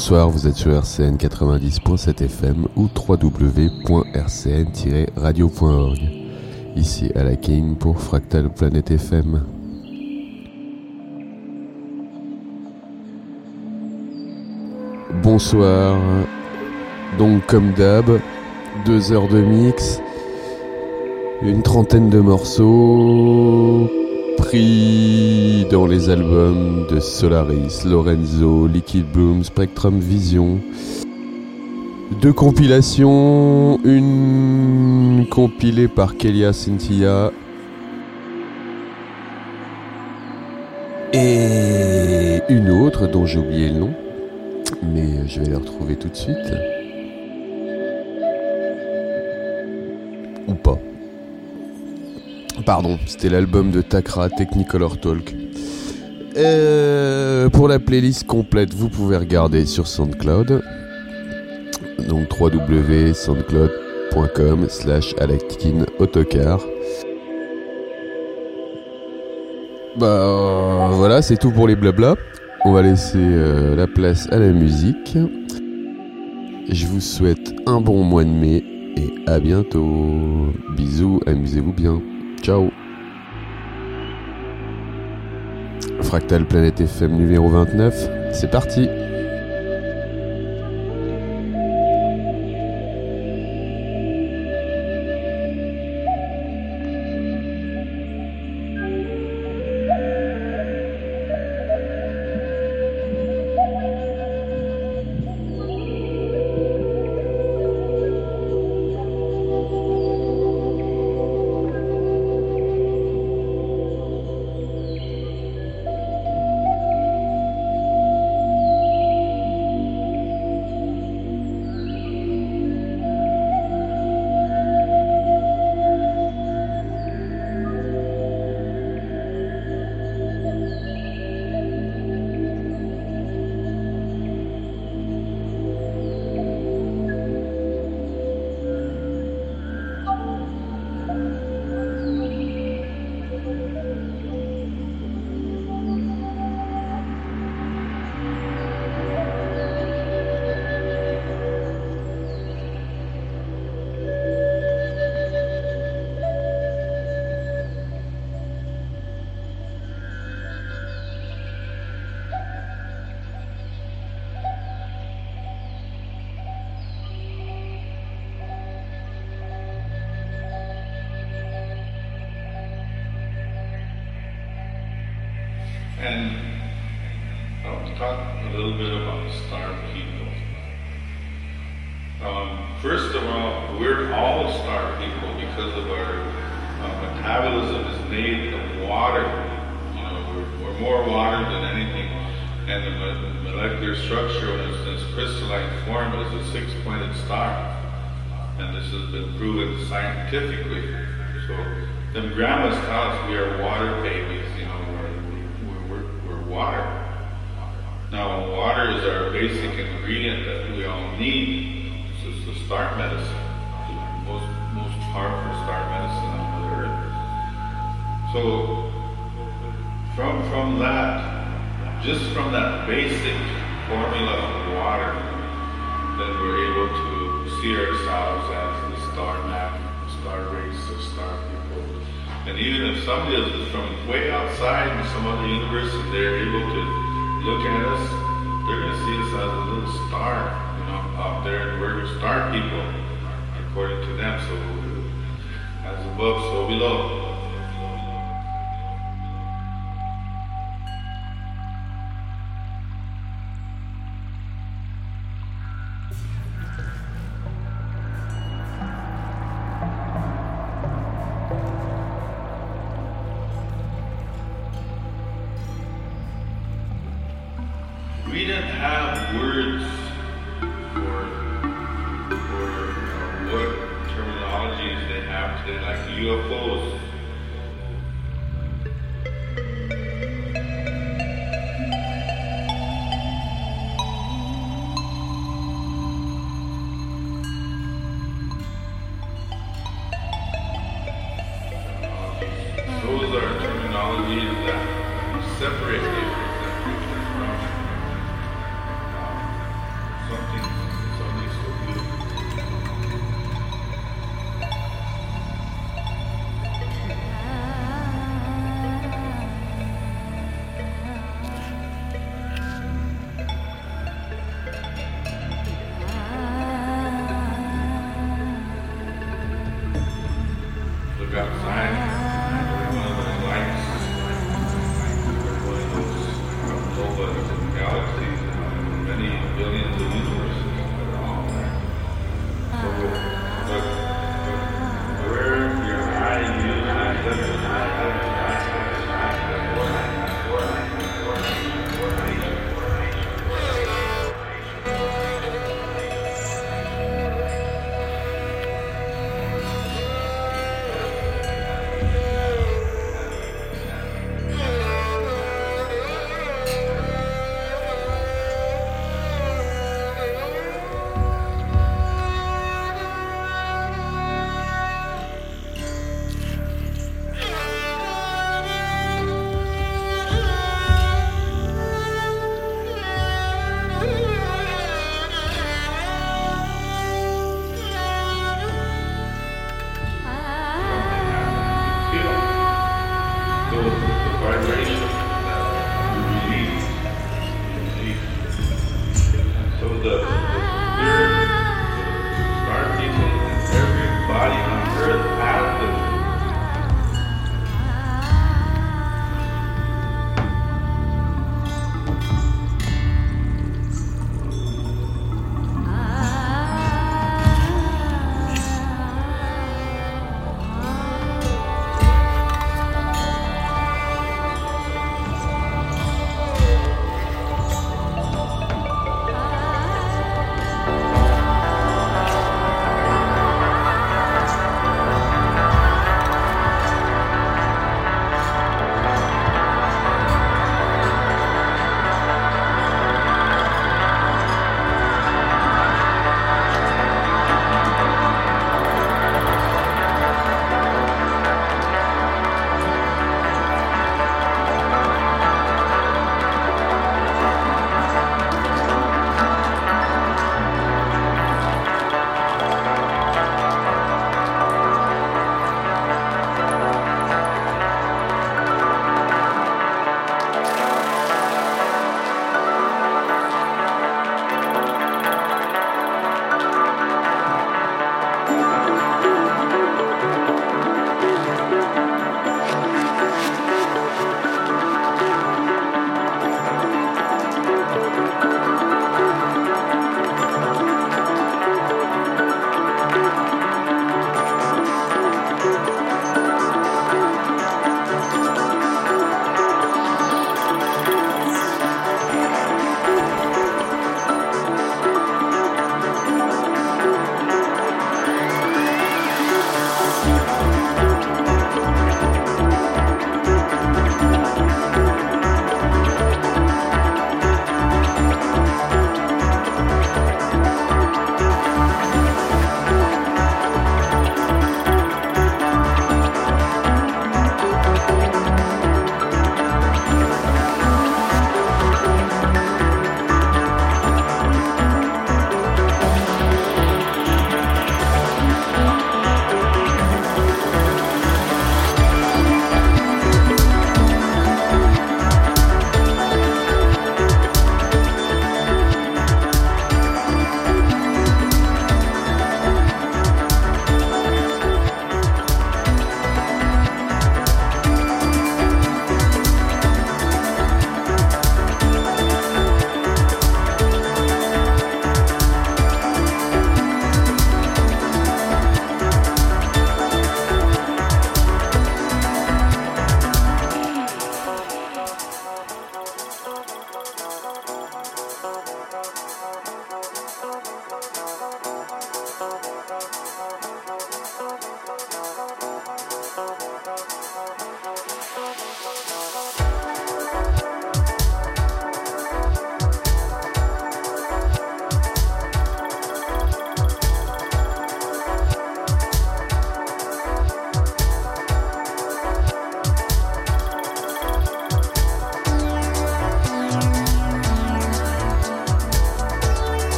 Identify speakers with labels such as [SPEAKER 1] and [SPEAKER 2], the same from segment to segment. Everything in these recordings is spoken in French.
[SPEAKER 1] Bonsoir, vous êtes sur RCN 90.7 FM ou www.rcn-radio.org. Ici à la King pour Fractal Planet FM. Bonsoir. Donc comme d'hab, deux heures de mix, une trentaine de morceaux pris dans les albums de Solaris, Lorenzo, Liquid Bloom, Spectrum Vision. Deux compilations, une compilée par Kelia Cynthia et une autre dont j'ai oublié le nom, mais je vais la retrouver tout de suite. Pardon, c'était l'album de Takra Technicolor Talk. Euh, pour la playlist complète, vous pouvez regarder sur SoundCloud. Donc www.soundcloud.com slash autocar. Bah voilà, c'est tout pour les blabla. On va laisser euh, la place à la musique. Je vous souhaite un bon mois de mai et à bientôt. Bisous, amusez-vous bien. Ciao. Fractal Planète FM numéro 29, c'est parti.
[SPEAKER 2] are. And this has been proven scientifically. So then grandmas taught us we are water babies, you know, we're, we're, we're, we're water. Now, water
[SPEAKER 3] is our basic ingredient that we all need. This is the start medicine, the most, most powerful start medicine on the earth. So, from, from that, just from that basic formula
[SPEAKER 4] of water, then we're able to see ourselves as the
[SPEAKER 5] star map, star race of star people. And
[SPEAKER 6] even if somebody is from way outside in some other universe and they're able to look at us, they're going to see us as a little star, you know, out there, and we're star people, according to them. So, as above, so below.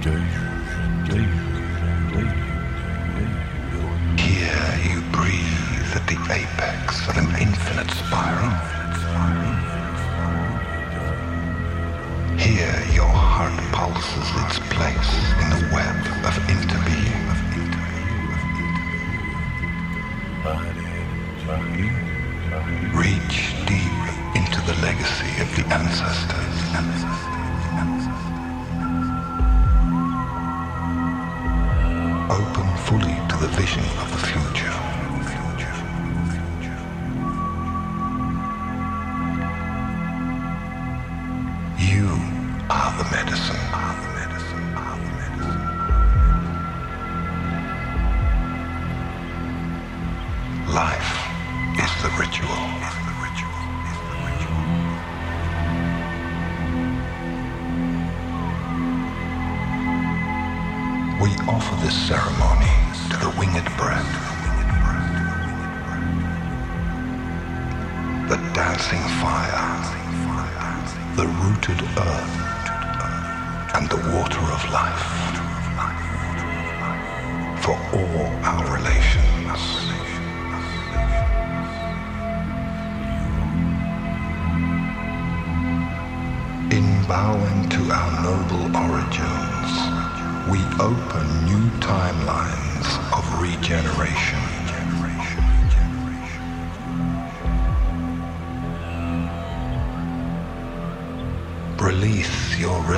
[SPEAKER 6] day.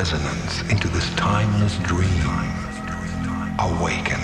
[SPEAKER 6] Resonance into this timeless dream. Awaken.